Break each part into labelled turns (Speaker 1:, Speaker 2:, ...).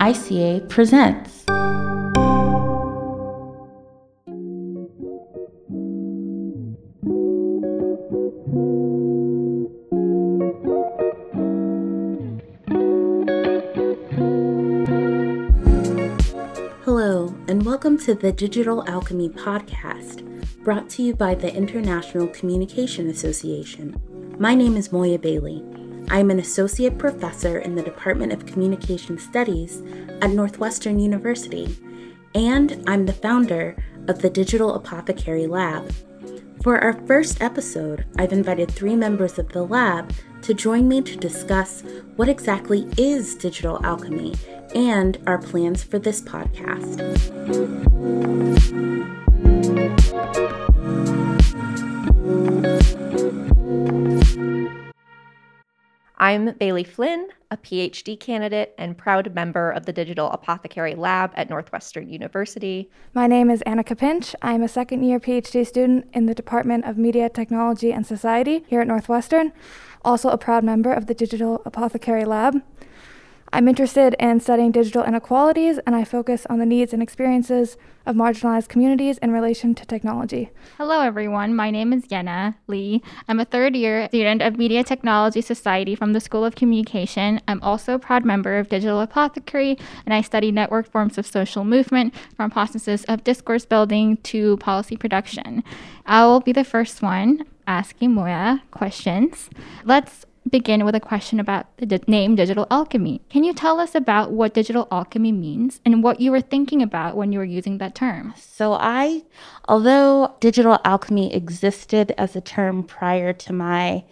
Speaker 1: ICA presents. Hello, and welcome to the Digital Alchemy Podcast, brought to you by the International Communication Association. My name is Moya Bailey. I am an associate professor in the Department of Communication Studies at Northwestern University, and I'm the founder of the Digital Apothecary Lab. For our first episode, I've invited three members of the lab to join me to discuss what exactly is digital alchemy and our plans for this podcast.
Speaker 2: I'm Bailey Flynn, a PhD candidate and proud member of the Digital Apothecary Lab at Northwestern University.
Speaker 3: My name is Annika Pinch. I'm a second year PhD student in the Department of Media, Technology, and Society here at Northwestern, also a proud member of the Digital Apothecary Lab. I'm interested in studying digital inequalities, and I focus on the needs and experiences of marginalized communities in relation to technology.
Speaker 4: Hello, everyone. My name is Yena Lee. I'm a third year student of Media Technology Society from the School of Communication. I'm also a proud member of Digital Apothecary, and I study network forms of social movement from processes of discourse building to policy production. I will be the first one asking Moya questions. Let's begin with a question about the di- name digital alchemy. Can you tell us about what digital alchemy means and what you were thinking about when you were using that term?
Speaker 1: So, I, although digital alchemy existed as a term prior to my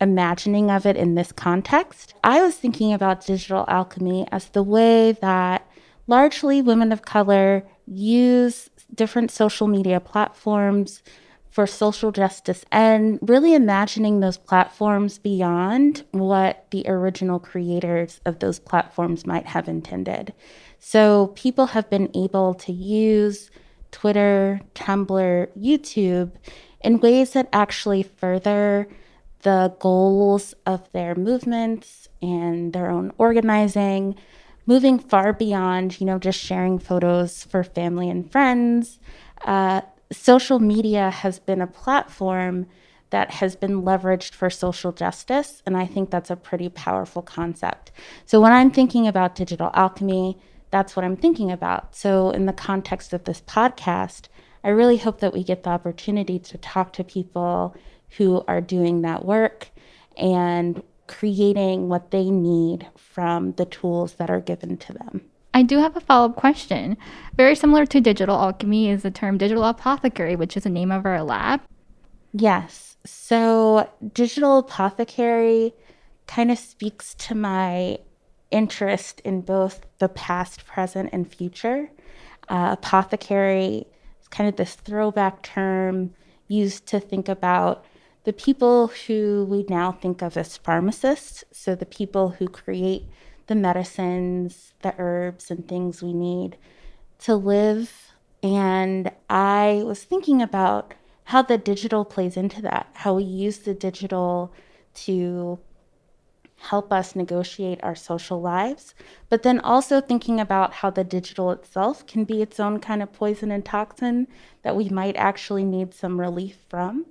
Speaker 1: imagining of it in this context, I was thinking about digital alchemy as the way that largely women of color use different social media platforms for social justice and really imagining those platforms beyond what the original creators of those platforms might have intended. So people have been able to use Twitter, Tumblr, YouTube in ways that actually further the goals of their movements and their own organizing, moving far beyond, you know, just sharing photos for family and friends. Uh, social media has been a platform that has been leveraged for social justice. And I think that's a pretty powerful concept. So when I'm thinking about digital alchemy, that's what I'm thinking about. So, in the context of this podcast, I really hope that we get the opportunity to talk to people who are doing that work and creating what they need from the tools that are given to them.
Speaker 4: I do have a follow up question. Very similar to digital alchemy is the term digital apothecary, which is the name of our lab.
Speaker 1: Yes. So, digital apothecary kind of speaks to my interest in both the past, present, and future. Uh, apothecary is kind of this throwback term used to think about the people who we now think of as pharmacists. So, the people who create the medicines, the herbs, and things we need to live. And I was thinking about how the digital plays into that, how we use the digital to help us negotiate our social lives, but then also thinking about how the digital itself can be its own kind of poison and toxin that we might actually need some relief from.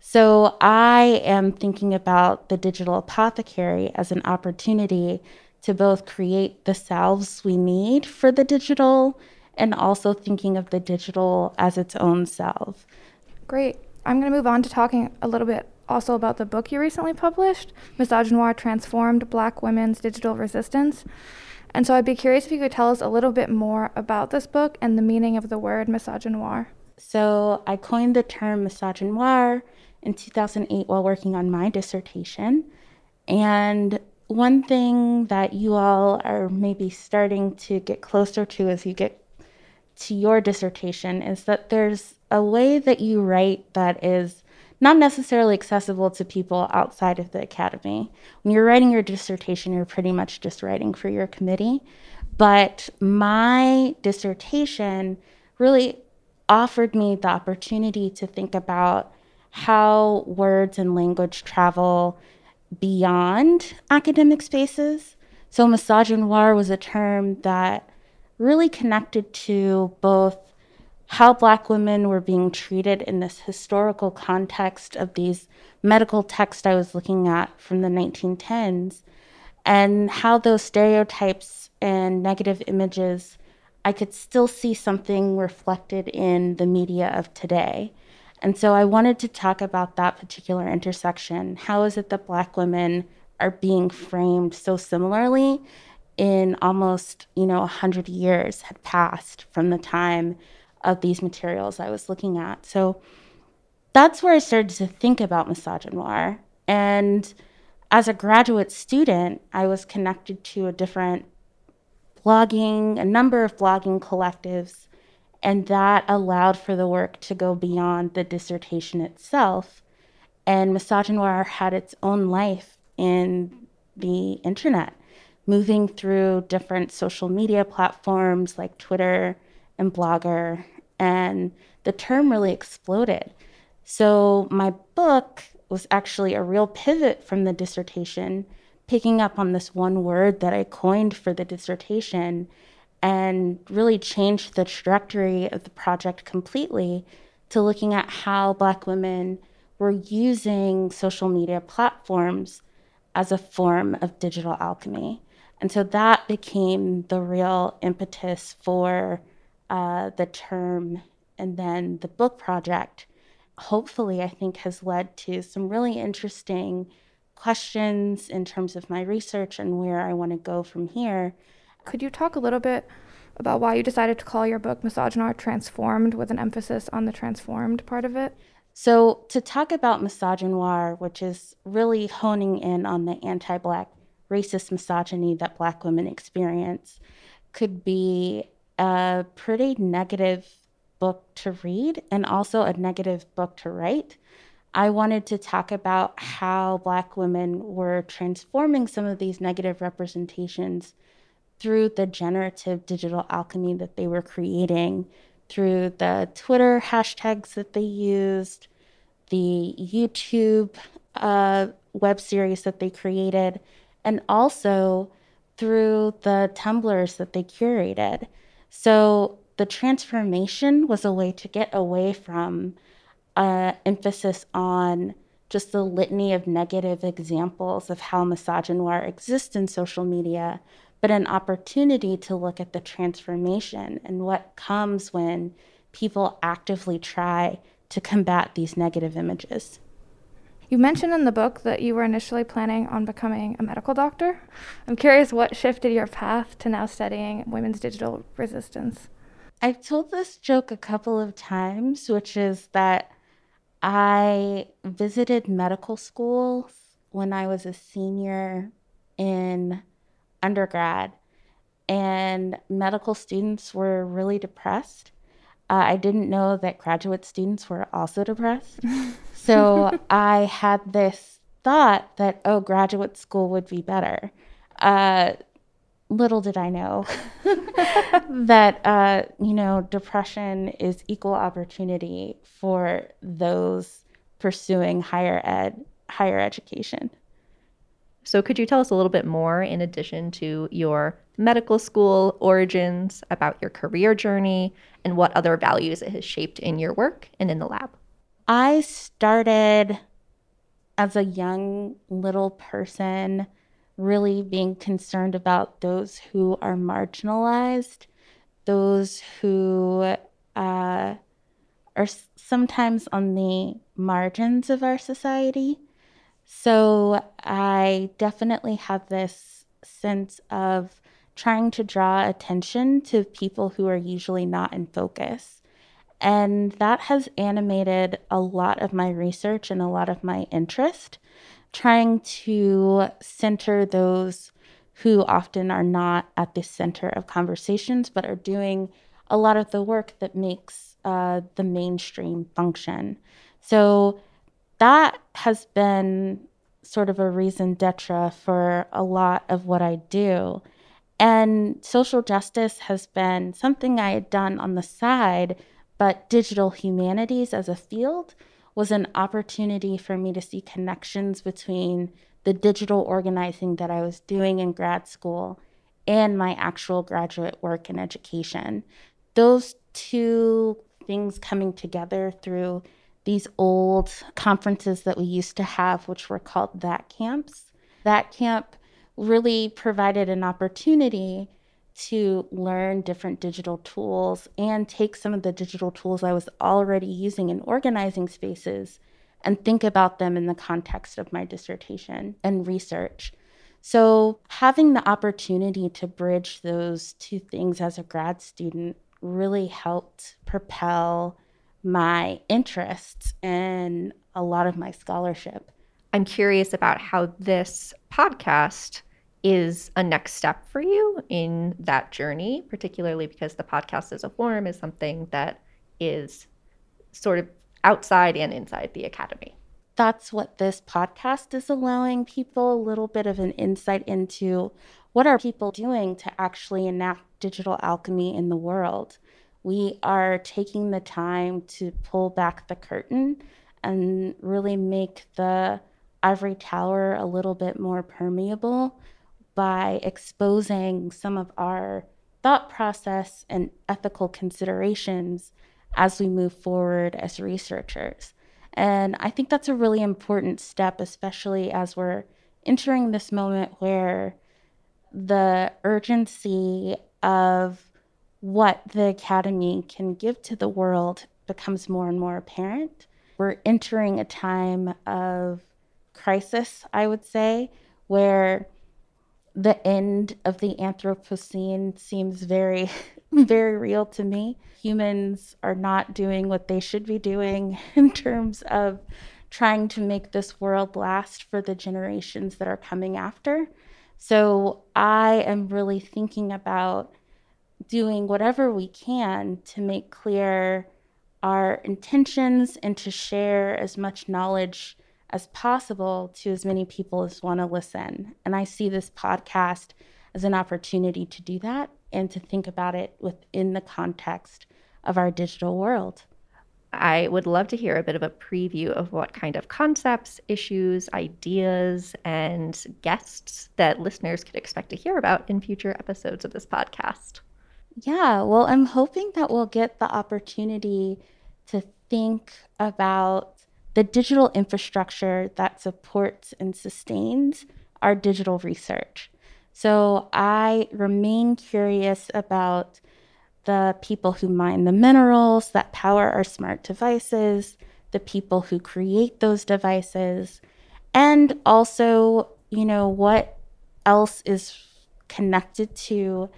Speaker 1: So I am thinking about the digital apothecary as an opportunity to both create the selves we need for the digital and also thinking of the digital as its own self.
Speaker 3: Great. I'm going to move on to talking a little bit also about the book you recently published, Misogynoir Transformed Black Women's Digital Resistance. And so I'd be curious if you could tell us a little bit more about this book and the meaning of the word misogynoir.
Speaker 1: So I coined the term misogynoir in 2008 while working on my dissertation. And one thing that you all are maybe starting to get closer to as you get to your dissertation is that there's a way that you write that is not necessarily accessible to people outside of the academy. When you're writing your dissertation, you're pretty much just writing for your committee. But my dissertation really offered me the opportunity to think about how words and language travel beyond academic spaces. So, misogynoir was a term that really connected to both how Black women were being treated in this historical context of these medical texts I was looking at from the 1910s, and how those stereotypes and negative images, I could still see something reflected in the media of today. And so I wanted to talk about that particular intersection. How is it that Black women are being framed so similarly in almost, you know, 100 years had passed from the time of these materials I was looking at. So that's where I started to think about misogynoir. And as a graduate student, I was connected to a different blogging, a number of blogging collectives, and that allowed for the work to go beyond the dissertation itself. And misogynoir had its own life in the internet, moving through different social media platforms like Twitter and Blogger, and the term really exploded. So my book was actually a real pivot from the dissertation, picking up on this one word that I coined for the dissertation and really changed the trajectory of the project completely to looking at how Black women were using social media platforms as a form of digital alchemy. And so that became the real impetus for uh, the term and then the book project. Hopefully, I think has led to some really interesting questions in terms of my research and where I want to go from here.
Speaker 3: Could you talk a little bit about why you decided to call your book Misogynoir Transformed with an emphasis on the transformed part of it?
Speaker 1: So, to talk about misogynoir, which is really honing in on the anti Black racist misogyny that Black women experience, could be a pretty negative book to read and also a negative book to write. I wanted to talk about how Black women were transforming some of these negative representations through the generative digital alchemy that they were creating through the Twitter hashtags that they used, the YouTube uh, web series that they created, and also through the Tumblrs that they curated. So the transformation was a way to get away from uh, emphasis on just the litany of negative examples of how misogynoir exists in social media, but an opportunity to look at the transformation and what comes when people actively try to combat these negative images.
Speaker 3: You mentioned in the book that you were initially planning on becoming a medical doctor. I'm curious what shifted your path to now studying women's digital resistance.
Speaker 1: I've told this joke a couple of times, which is that I visited medical schools when I was a senior in undergrad, and medical students were really depressed. Uh, I didn't know that graduate students were also depressed. so I had this thought that, oh, graduate school would be better. Uh, little did I know that, uh, you know, depression is equal opportunity for those pursuing higher ed, higher education.
Speaker 2: So, could you tell us a little bit more, in addition to your medical school origins, about your career journey and what other values it has shaped in your work and in the lab?
Speaker 1: I started as a young little person really being concerned about those who are marginalized, those who uh, are sometimes on the margins of our society. So I definitely have this sense of trying to draw attention to people who are usually not in focus. And that has animated a lot of my research and a lot of my interest, trying to center those who often are not at the center of conversations, but are doing a lot of the work that makes uh, the mainstream function. So that has been sort of a raison d'etre for a lot of what I do. And social justice has been something I had done on the side, but digital humanities as a field was an opportunity for me to see connections between the digital organizing that I was doing in grad school and my actual graduate work in education. Those two things coming together through these old conferences that we used to have, which were called THATCamps. That camp really provided an opportunity to learn different digital tools and take some of the digital tools I was already using in organizing spaces and think about them in the context of my dissertation and research. So, having the opportunity to bridge those two things as a grad student really helped propel my interests and a lot of my scholarship.
Speaker 2: I'm curious about how this podcast is a next step for you in that journey, particularly because the podcast as a form is something that is sort of outside and inside the academy.
Speaker 1: That's what this podcast is allowing people a little bit of an insight into what are people doing to actually enact digital alchemy in the world. We are taking the time to pull back the curtain and really make the ivory tower a little bit more permeable by exposing some of our thought process and ethical considerations as we move forward as researchers. And I think that's a really important step, especially as we're entering this moment where the urgency of what the Academy can give to the world becomes more and more apparent. We're entering a time of crisis, I would say, where the end of the Anthropocene seems very, very real to me. Humans are not doing what they should be doing in terms of trying to make this world last for the generations that are coming after. So I am really thinking about doing whatever we can to make clear our intentions and to share as much knowledge as possible to as many people as want to listen. And I see this podcast as an opportunity to do that and to think about it within the context of our digital world.
Speaker 2: I would love to hear a bit of a preview of what kind of concepts, issues, ideas, and guests that listeners could expect to hear about in future episodes of this podcast.
Speaker 1: Yeah, well, I'm hoping that we'll get the opportunity to think about the digital infrastructure that supports and sustains our digital research. So I remain curious about the people who mine the minerals that power our smart devices, the people who create those devices, and also, you know, what else is connected to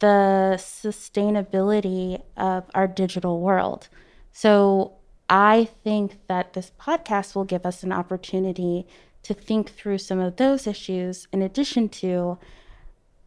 Speaker 1: the sustainability of our digital world. So I think that this podcast will give us an opportunity to think through some of those issues, in addition to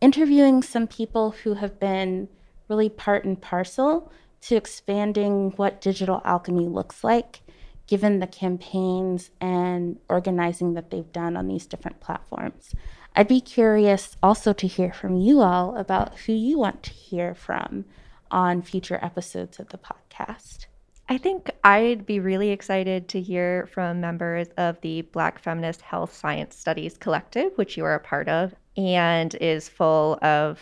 Speaker 1: interviewing some people who have been really part and parcel to expanding what digital alchemy looks like, given the campaigns and organizing that they've done on these different platforms. I'd be curious also to hear from you all about who you want to hear from on future episodes of the podcast.
Speaker 2: I think I'd be really excited to hear from members of the Black Feminist Health Science Studies Collective, which you are a part of, and is full of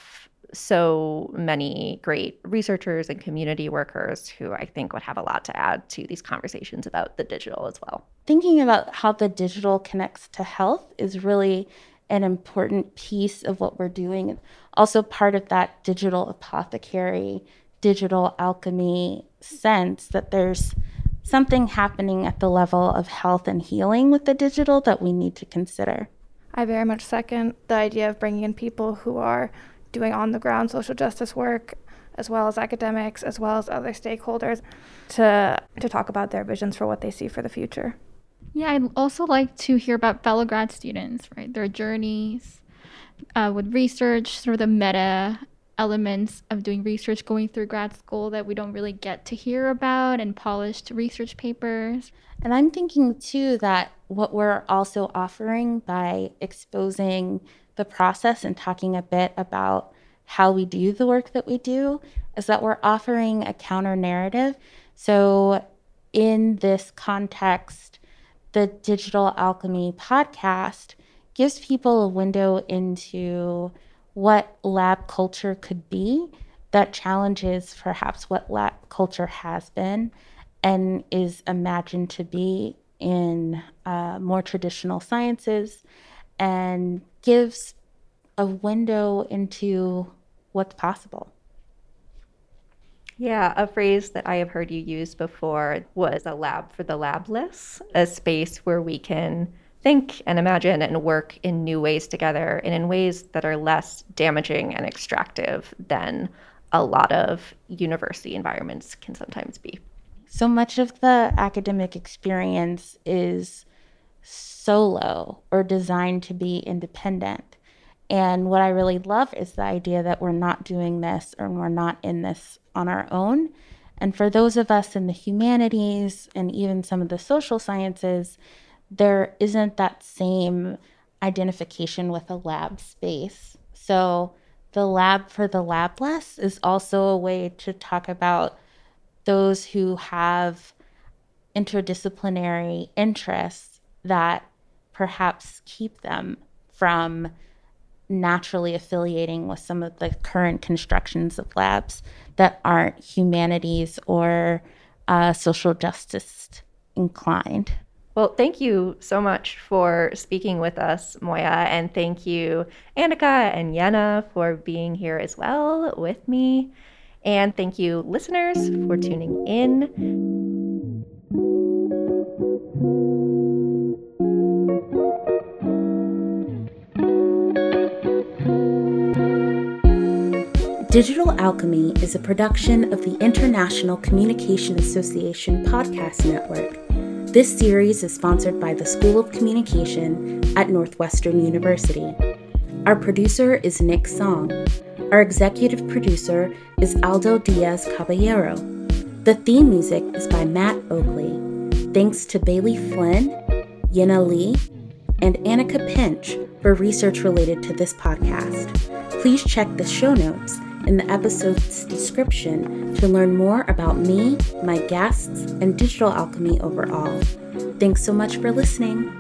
Speaker 2: so many great researchers and community workers who I think would have a lot to add to these conversations about the digital as well.
Speaker 1: Thinking about how the digital connects to health is really an important piece of what we're doing. Also, part of that digital apothecary digital alchemy sense that there's something happening at the level of health and healing with the digital that we need to consider.
Speaker 3: I very much second the idea of bringing in people who are doing on the ground social justice work as well as academics as well as other stakeholders to to talk about their visions for what they see for the future.
Speaker 4: Yeah, I'd also like to hear about fellow grad students, right? Their journeys uh, with research, sort of the meta elements of doing research going through grad school that we don't really get to hear about and polished research papers.
Speaker 1: And I'm thinking too that what we're also offering by exposing the process and talking a bit about how we do the work that we do is that we're offering a counter narrative. So, in this context, the Digital Alchemy podcast gives people a window into what lab culture could be that challenges perhaps what lab culture has been and is imagined to be in uh, more traditional sciences and gives a window into what's possible.
Speaker 2: Yeah, a phrase that I have heard you use before was a lab for the labless, a space where we can think and imagine and work in new ways together and in ways that are less damaging and extractive than a lot of university environments can sometimes be.
Speaker 1: So much of the academic experience is solo or designed to be independent. And what I really love is the idea that we're not doing this or we're not in this on our own. And for those of us in the humanities and even some of the social sciences, there isn't that same identification with a lab space. So the lab for the labless is also a way to talk about those who have interdisciplinary interests that perhaps keep them from naturally affiliating with some of the current constructions of labs that aren't humanities or uh, social justice inclined.
Speaker 2: Well, thank you so much for speaking with us, Moya, and thank you, Annika and Yena, for being here as well with me. And thank you, listeners, for tuning in.
Speaker 1: Digital Alchemy is a production of the International Communication Association Podcast Network. This series is sponsored by the School of Communication at Northwestern University. Our producer is Nick Song. Our executive producer is Aldo Diaz Caballero. The theme music is by Matt Oakley. Thanks to Bailey Flynn, Yena Lee, and Annika Pinch for research related to this podcast. Please check the show notes in the episode's description to learn more about me, my guests, and digital alchemy overall. Thanks so much for listening.